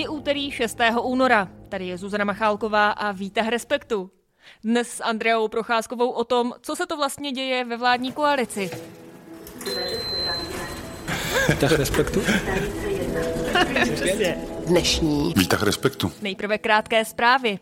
Je úterý 6. února. Tady je Zuzana Machálková a výtah Respektu. Dnes s Andreou Procházkovou o tom, co se to vlastně děje ve vládní koalici. Výtah Respektu? Dnešní Výtah respektu. Nejprve krátké zprávy.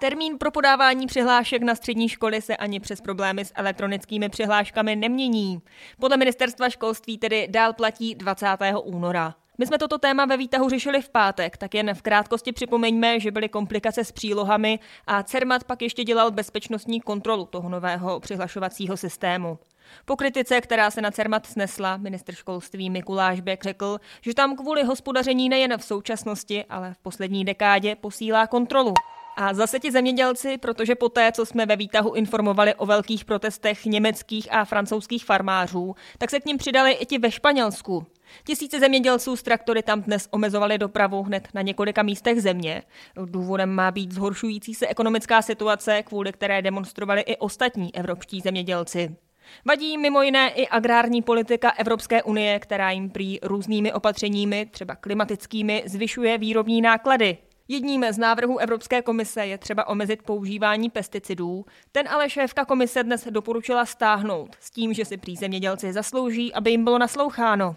Termín pro podávání přihlášek na střední školy se ani přes problémy s elektronickými přihláškami nemění. Podle ministerstva školství tedy dál platí 20. února. My jsme toto téma ve výtahu řešili v pátek, tak jen v krátkosti připomeňme, že byly komplikace s přílohami a CERMAT pak ještě dělal bezpečnostní kontrolu toho nového přihlašovacího systému. Po kritice, která se na CERMAT snesla, ministr školství Mikuláš Bek řekl, že tam kvůli hospodaření nejen v současnosti, ale v poslední dekádě posílá kontrolu. A zase ti zemědělci, protože poté, co jsme ve výtahu informovali o velkých protestech německých a francouzských farmářů, tak se k ním přidali i ti ve Španělsku. Tisíce zemědělců z traktory tam dnes omezovali dopravu hned na několika místech země. Důvodem má být zhoršující se ekonomická situace, kvůli které demonstrovali i ostatní evropští zemědělci. Vadí mimo jiné i agrární politika Evropské unie, která jim prý různými opatřeními, třeba klimatickými, zvyšuje výrobní náklady. Jedním z návrhů Evropské komise je třeba omezit používání pesticidů. Ten ale šéfka komise dnes doporučila stáhnout s tím, že si prý zemědělci zaslouží, aby jim bylo nasloucháno.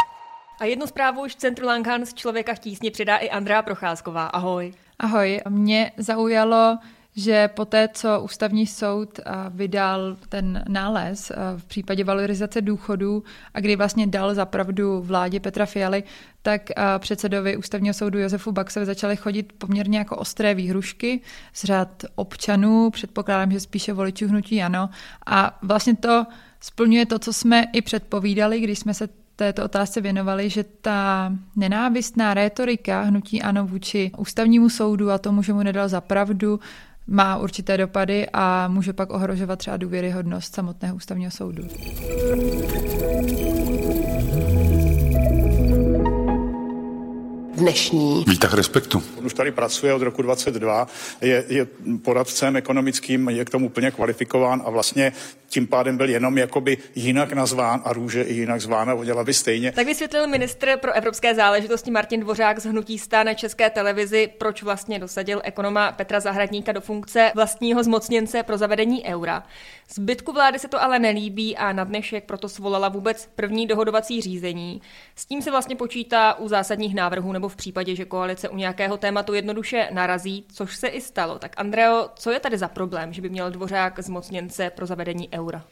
A jednu zprávu už v centru Lankan z člověka v tísni přidá i Andrea Procházková. Ahoj. Ahoj, mě zaujalo, že poté, co ústavní soud vydal ten nález v případě valorizace důchodů a kdy vlastně dal zapravdu vládě Petra Fialy, tak předsedovi ústavního soudu Josefu Baxovi začaly chodit poměrně jako ostré výhrušky z řad občanů, předpokládám, že spíše voličů hnutí ano. A vlastně to splňuje to, co jsme i předpovídali, když jsme se této otázce věnovali, že ta nenávistná rétorika hnutí ano vůči ústavnímu soudu a tomu, že mu nedal za pravdu, má určité dopady a může pak ohrožovat třeba důvěryhodnost samotného ústavního soudu. Dnešní Výtah respektu. On už tady pracuje od roku 22, je, je poradcem ekonomickým, je k tomu plně kvalifikován a vlastně tím pádem byl jenom jakoby jinak nazván a růže i jinak zvána, udělala by stejně. Tak vysvětlil ministr pro evropské záležitosti Martin Dvořák z Hnutí stane České televizi, proč vlastně dosadil ekonoma Petra Zahradníka do funkce vlastního zmocněnce pro zavedení eura. Zbytku vlády se to ale nelíbí a na dnešek proto svolala vůbec první dohodovací řízení. S tím se vlastně počítá u zásadních návrhů nebo v případě, že koalice u nějakého tématu jednoduše narazí, což se i stalo. Tak Andreo, co je tady za problém, že by měl Dvořák zmocněnce pro zavedení eura?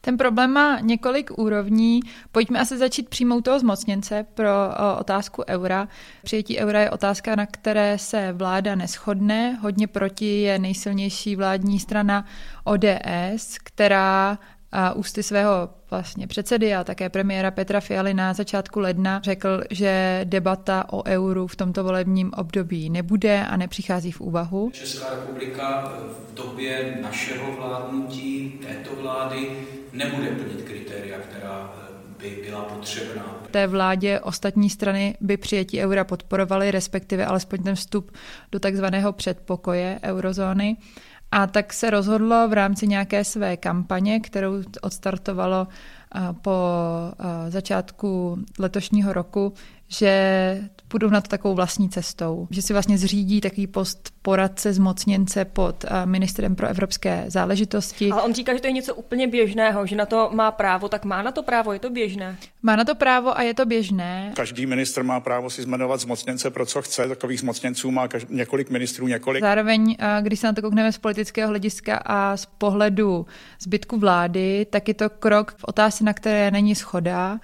Ten problém má několik úrovní. Pojďme asi začít přímo toho zmocněnce pro otázku eura. Přijetí eura je otázka, na které se vláda neschodne. Hodně proti je nejsilnější vládní strana ODS, která a ústy svého vlastně předsedy a také premiéra Petra Fialy na začátku ledna řekl, že debata o euru v tomto volebním období nebude a nepřichází v úvahu. Česká republika v době našeho vládnutí, této vlády, nebude plnit kritéria, která by byla potřebná. V té vládě ostatní strany by přijetí eura podporovaly, respektive alespoň ten vstup do takzvaného předpokoje eurozóny. A tak se rozhodlo v rámci nějaké své kampaně, kterou odstartovalo po začátku letošního roku, že půjdou na to takovou vlastní cestou, že si vlastně zřídí takový post poradce zmocněnce pod ministrem pro evropské záležitosti. Ale on říká, že to je něco úplně běžného, že na to má právo, tak má na to právo, je to běžné. Má na to právo a je to běžné. Každý ministr má právo si zmenovat zmocněnce pro co chce, takových zmocněnců má každý, několik ministrů, několik. Zároveň, když se na to koukneme z politického hlediska a z pohledu zbytku vlády, tak je to krok v otázce, na které není schoda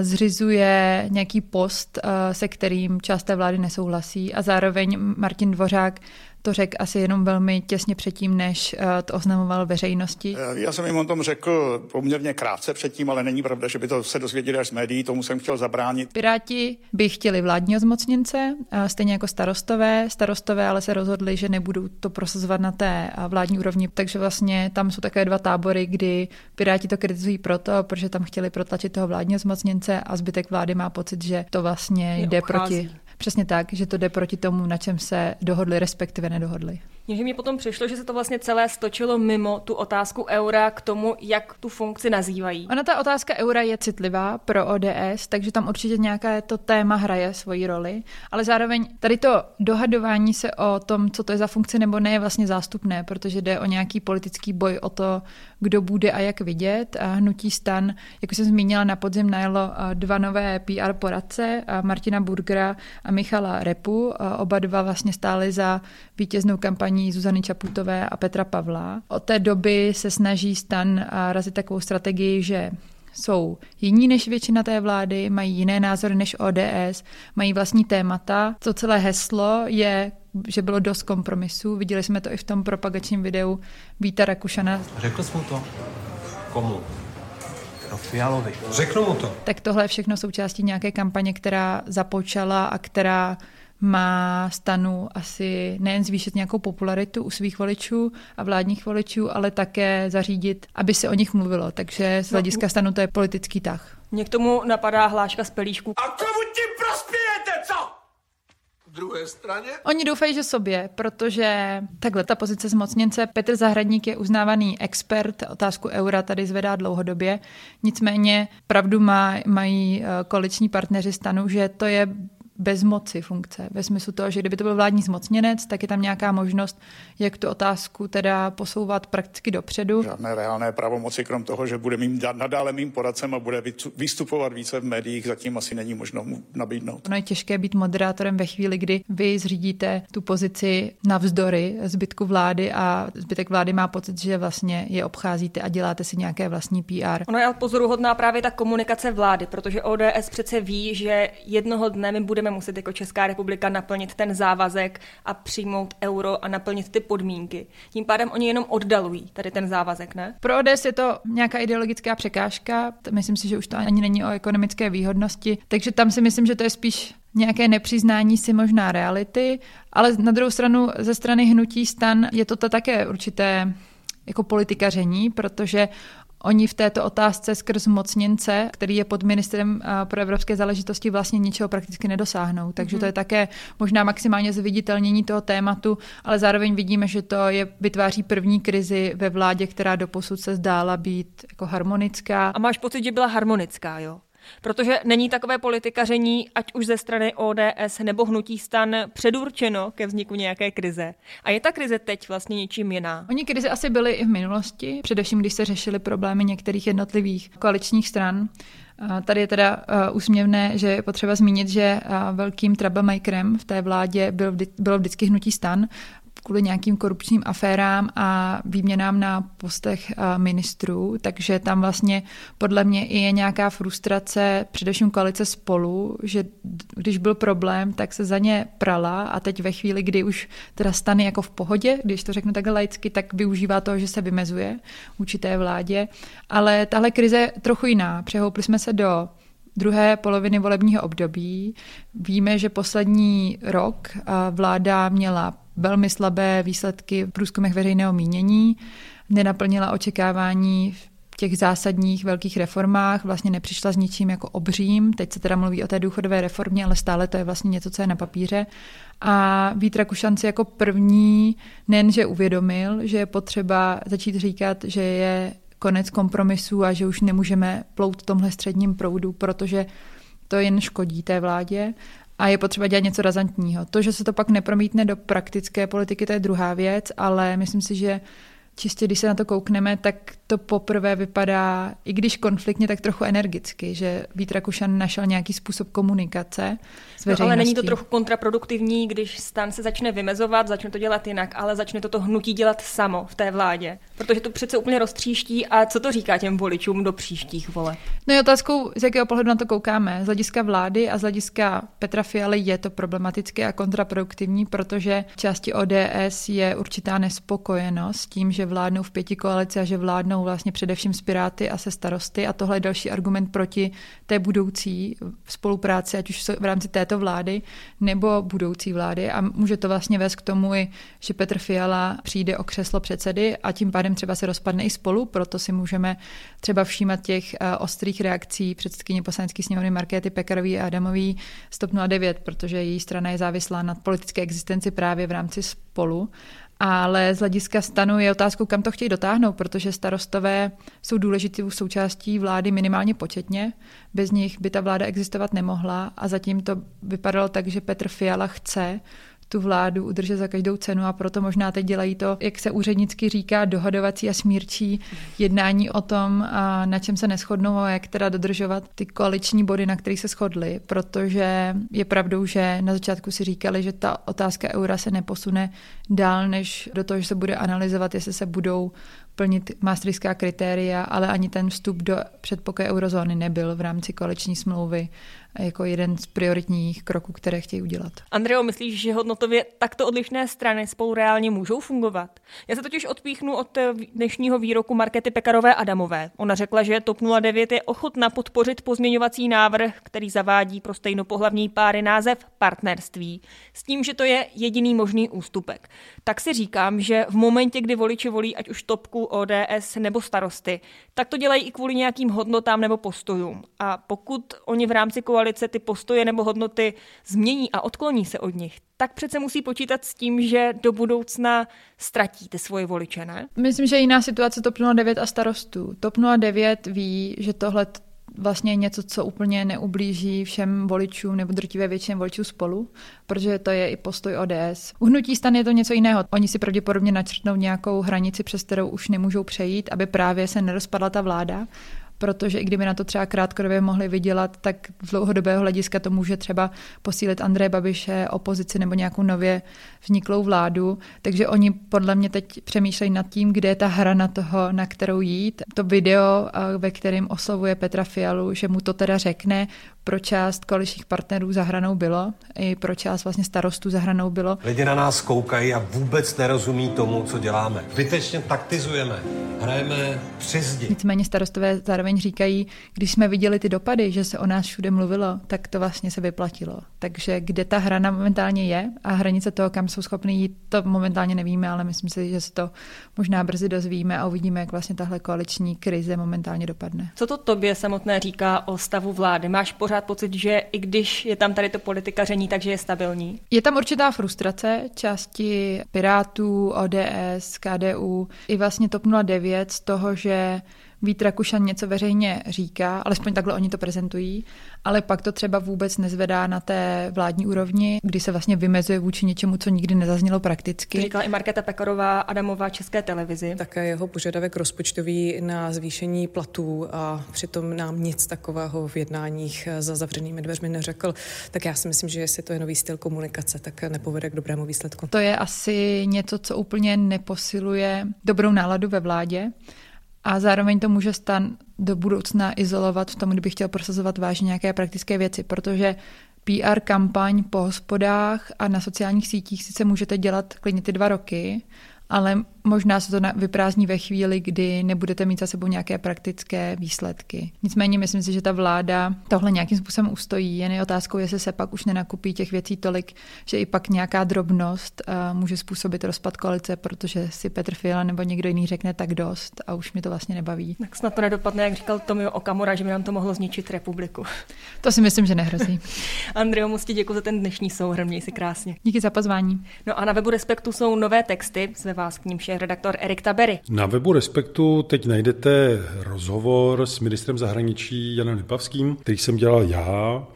zřizuje nějaký post, se kterým část té vlády nesouhlasí. A zároveň Martin Dvořák to řekl asi jenom velmi těsně předtím, než eh, to oznamoval veřejnosti. Eh, já jsem jim o tom řekl poměrně krátce předtím, ale není pravda, že by to se dozvěděli až z médií, tomu jsem chtěl zabránit. Piráti by chtěli vládního zmocněnce, stejně jako starostové. Starostové ale se rozhodli, že nebudou to prosazovat na té vládní úrovni, takže vlastně tam jsou takové dva tábory, kdy Piráti to kritizují proto, protože tam chtěli protlačit toho vládního zmocněnce a zbytek vlády má pocit, že to vlastně jde proti Přesně tak, že to jde proti tomu, na čem se dohodli, respektive nedohodli. Jenže mi potom přišlo, že se to vlastně celé stočilo mimo tu otázku eura k tomu, jak tu funkci nazývají. Ona ta otázka eura je citlivá pro ODS, takže tam určitě nějaké to téma hraje svoji roli, ale zároveň tady to dohadování se o tom, co to je za funkci nebo ne, je vlastně zástupné, protože jde o nějaký politický boj o to, kdo bude a jak vidět. A hnutí stan, jak jsem zmínila, na podzim najelo dva nové PR poradce, Martina Burgera a Michala Repu. Oba dva vlastně stáli za vítěznou kampaní Zuzany Čaputové a Petra Pavla. Od té doby se snaží stan razit takovou strategii, že jsou jiní než většina té vlády, mají jiné názory než ODS, mají vlastní témata. To celé heslo je, že bylo dost kompromisů. Viděli jsme to i v tom propagačním videu Víta Rakušana. Řekl jsi mu to? Komu? No Fialovi. Řeknu mu to. Tak tohle je všechno součástí nějaké kampaně, která započala a která má stanu asi nejen zvýšit nějakou popularitu u svých voličů a vládních voličů, ale také zařídit, aby se o nich mluvilo. Takže z no, hlediska stanu to je politický tah. Mě k tomu napadá hláška z pelíšku. A komu tím prospějete, co? Druhé straně? Oni doufají, že sobě, protože takhle ta pozice zmocněnce Petr Zahradník je uznávaný expert, otázku eura tady zvedá dlouhodobě. Nicméně pravdu má, mají eh, koaliční partneři stanu, že to je bezmoci funkce. Ve smyslu toho, že kdyby to byl vládní zmocněnec, tak je tam nějaká možnost, jak tu otázku teda posouvat prakticky dopředu. Žádné reálné pravomoci, krom toho, že bude mým nadále mým poradcem a bude vystupovat více v médiích, zatím asi není možno mu nabídnout. Ono je těžké být moderátorem ve chvíli, kdy vy zřídíte tu pozici navzdory zbytku vlády a zbytek vlády má pocit, že vlastně je obcházíte a děláte si nějaké vlastní PR. Ono je pozoruhodná právě ta komunikace vlády, protože ODS přece ví, že jednoho dne my budeme budeme muset jako Česká republika naplnit ten závazek a přijmout euro a naplnit ty podmínky. Tím pádem oni jenom oddalují tady ten závazek, ne? Pro ODS je to nějaká ideologická překážka. Myslím si, že už to ani není o ekonomické výhodnosti. Takže tam si myslím, že to je spíš nějaké nepřiznání si možná reality, ale na druhou stranu ze strany hnutí stan je to také určité jako politikaření, protože Oni v této otázce skrz mocněnce, který je pod ministrem eh, pro evropské záležitosti, vlastně ničeho prakticky nedosáhnou. Takže to je mhm. také možná maximálně zviditelnění toho tématu, ale zároveň vidíme, že to je, vytváří první krizi ve vládě, která doposud se zdála být jako harmonická. A máš pocit, že byla harmonická, jo? Protože není takové politikaření, ať už ze strany ODS nebo hnutí stan, předurčeno ke vzniku nějaké krize. A je ta krize teď vlastně něčím jiná? Oni krize asi byly i v minulosti, především když se řešily problémy některých jednotlivých koaličních stran. Tady je teda úsměvné, že je potřeba zmínit, že velkým troublemakerem v té vládě byl, bylo vždycky hnutí stan kvůli nějakým korupčním aférám a výměnám na postech ministrů, takže tam vlastně podle mě i je nějaká frustrace, především koalice spolu, že když byl problém, tak se za ně prala a teď ve chvíli, kdy už teda stane jako v pohodě, když to řeknu takhle laicky, tak využívá toho, že se vymezuje určité vládě. Ale tahle krize je trochu jiná. Přehoupli jsme se do druhé poloviny volebního období. Víme, že poslední rok vláda měla velmi slabé výsledky v průzkumech veřejného mínění, nenaplnila očekávání v těch zásadních velkých reformách, vlastně nepřišla s ničím jako obřím. Teď se teda mluví o té důchodové reformě, ale stále to je vlastně něco, co je na papíře. A Vít Rakušan si jako první nejenže uvědomil, že je potřeba začít říkat, že je konec kompromisu a že už nemůžeme plout tomhle středním proudu, protože to jen škodí té vládě a je potřeba dělat něco razantního. To, že se to pak nepromítne do praktické politiky, to je druhá věc, ale myslím si, že čistě když se na to koukneme, tak to poprvé vypadá, i když konfliktně, tak trochu energicky, že Vít Rakušan našel nějaký způsob komunikace s no, ale není to trochu kontraproduktivní, když stan se začne vymezovat, začne to dělat jinak, ale začne toto hnutí dělat samo v té vládě, protože to přece úplně roztříští a co to říká těm voličům do příštích vole? No je otázkou, z jakého pohledu na to koukáme. Z hlediska vlády a z hlediska Petra Fialy je to problematické a kontraproduktivní, protože v části ODS je určitá nespokojenost s tím, že vládnou v pěti koalici a že vládnou vlastně především s Piráty a se starosty. A tohle je další argument proti té budoucí spolupráci, ať už v rámci této vlády nebo budoucí vlády. A může to vlastně vést k tomu, že Petr Fiala přijde o křeslo předsedy a tím pádem třeba se rozpadne i spolu, proto si můžeme třeba všímat těch eh, ostrých reakcí předsedkyně poslanecké sněmovny Markéty Pekarový a Adamový Stop 09, protože její strana je závislá na politické existenci právě v rámci spolu ale z hlediska stanu je otázkou, kam to chtějí dotáhnout, protože starostové jsou důležitou součástí vlády minimálně početně. Bez nich by ta vláda existovat nemohla a zatím to vypadalo tak, že Petr Fiala chce tu vládu udržet za každou cenu a proto možná teď dělají to, jak se úřednicky říká, dohodovací a smírčí jednání o tom, na čem se neschodnou a jak teda dodržovat ty koaliční body, na kterých se shodli, protože je pravdou, že na začátku si říkali, že ta otázka eura se neposune dál, než do toho, že se bude analyzovat, jestli se budou plnit maastrichtská kritéria, ale ani ten vstup do předpokoje eurozóny nebyl v rámci koaliční smlouvy jako jeden z prioritních kroků, které chtějí udělat. Andreo, myslíš, že hodnotově takto odlišné strany spolu reálně můžou fungovat? Já se totiž odpíchnu od eh, dnešního výroku Markety Pekarové Adamové. Ona řekla, že TOP 09 je ochotna podpořit pozměňovací návrh, který zavádí pro stejnopohlavní páry název partnerství, s tím, že to je jediný možný ústupek. Tak si říkám, že v momentě, kdy voliči volí ať už topku, ODS nebo starosty, tak to dělají i kvůli nějakým hodnotám nebo postojům. A pokud oni v rámci ty postoje nebo hodnoty změní a odkloní se od nich, tak přece musí počítat s tím, že do budoucna ztratíte svoje voliče, ne? Myslím, že jiná situace TOP 09 a starostů. TOP 09 ví, že tohle vlastně něco, co úplně neublíží všem voličům nebo drtivé většině voličů spolu, protože to je i postoj ODS. U hnutí stan je to něco jiného. Oni si pravděpodobně načrtnou nějakou hranici, přes kterou už nemůžou přejít, aby právě se nerozpadla ta vláda protože i kdyby na to třeba krátkodobě mohli vydělat, tak z dlouhodobého hlediska to může třeba posílit Andreje Babiše, opozici nebo nějakou nově vzniklou vládu. Takže oni podle mě teď přemýšlejí nad tím, kde je ta hra na toho, na kterou jít. To video, ve kterém oslovuje Petra Fialu, že mu to teda řekne, pro část koaličních partnerů zahranou bylo, i pro část vlastně starostů zahranou bylo. Lidi na nás koukají a vůbec nerozumí tomu, co děláme. Vytečně taktizujeme, hrajeme přes zdi. Nicméně starostové zároveň říkají, když jsme viděli ty dopady, že se o nás všude mluvilo, tak to vlastně se vyplatilo. Takže kde ta hrana momentálně je a hranice toho, kam jsou schopni jít, to momentálně nevíme, ale myslím si, že se to možná brzy dozvíme a uvidíme, jak vlastně tahle koaliční krize momentálně dopadne. Co to tobě samotné říká o stavu vlády? Máš pořád pocit, že i když je tam tady to politikaření, takže je stabilní? Je tam určitá frustrace části Pirátů, ODS, KDU i vlastně TOP 09 z toho, že Vít Rakušan něco veřejně říká, alespoň takhle oni to prezentují, ale pak to třeba vůbec nezvedá na té vládní úrovni, kdy se vlastně vymezuje vůči něčemu, co nikdy nezaznělo prakticky. To říkala i Markéta Pekarová Adamová České televizi. Také jeho požadavek rozpočtový na zvýšení platů a přitom nám nic takového v jednáních za zavřenými dveřmi neřekl. Tak já si myslím, že jestli to je nový styl komunikace, tak nepovede k dobrému výsledku. To je asi něco, co úplně neposiluje dobrou náladu ve vládě a zároveň to může stan do budoucna izolovat v tom, kdyby chtěl prosazovat vážně nějaké praktické věci, protože PR kampaň po hospodách a na sociálních sítích sice můžete dělat klidně ty dva roky, ale možná se to vyprázdní ve chvíli, kdy nebudete mít za sebou nějaké praktické výsledky. Nicméně myslím si, že ta vláda tohle nějakým způsobem ustojí. Jen je otázkou, jestli se pak už nenakupí těch věcí tolik, že i pak nějaká drobnost uh, může způsobit rozpad koalice, protože si Petr Fiala nebo někdo jiný řekne tak dost a už mi to vlastně nebaví. Tak snad to nedopadne, jak říkal Tomio Okamura, že by nám to mohlo zničit republiku. To si myslím, že nehrozí. Andreo, moc ti děkuji za ten dnešní souhrn, měj si krásně. Díky za pozvání. No a na webu Respektu jsou nové texty, zve vás k ním šéf-redaktor Erik Tabery. Na webu Respektu teď najdete rozhovor s ministrem zahraničí Janem Lipavským, který jsem dělal já.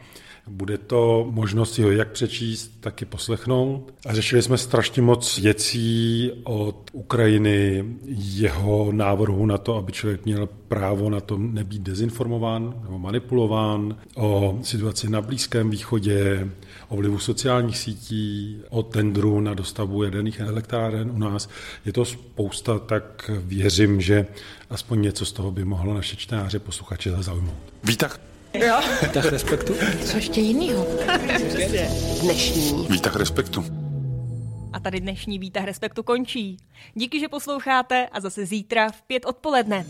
Bude to možnost si ho jak přečíst, tak i poslechnout. A řešili jsme strašně moc věcí od Ukrajiny, jeho návrhu na to, aby člověk měl právo na to nebýt dezinformován nebo manipulován, o situaci na Blízkém východě, o vlivu sociálních sítí, o tendru na dostavbu jaderných elektráren u nás. Je to spousta, tak věřím, že aspoň něco z toho by mohlo naše čtenáře posluchače zaujmout. Výtah. Jo. Výtah respektu. Co ještě jinýho? Dnešní. Výtah respektu. A tady dnešní výtah respektu končí. Díky, že posloucháte a zase zítra v pět odpoledne.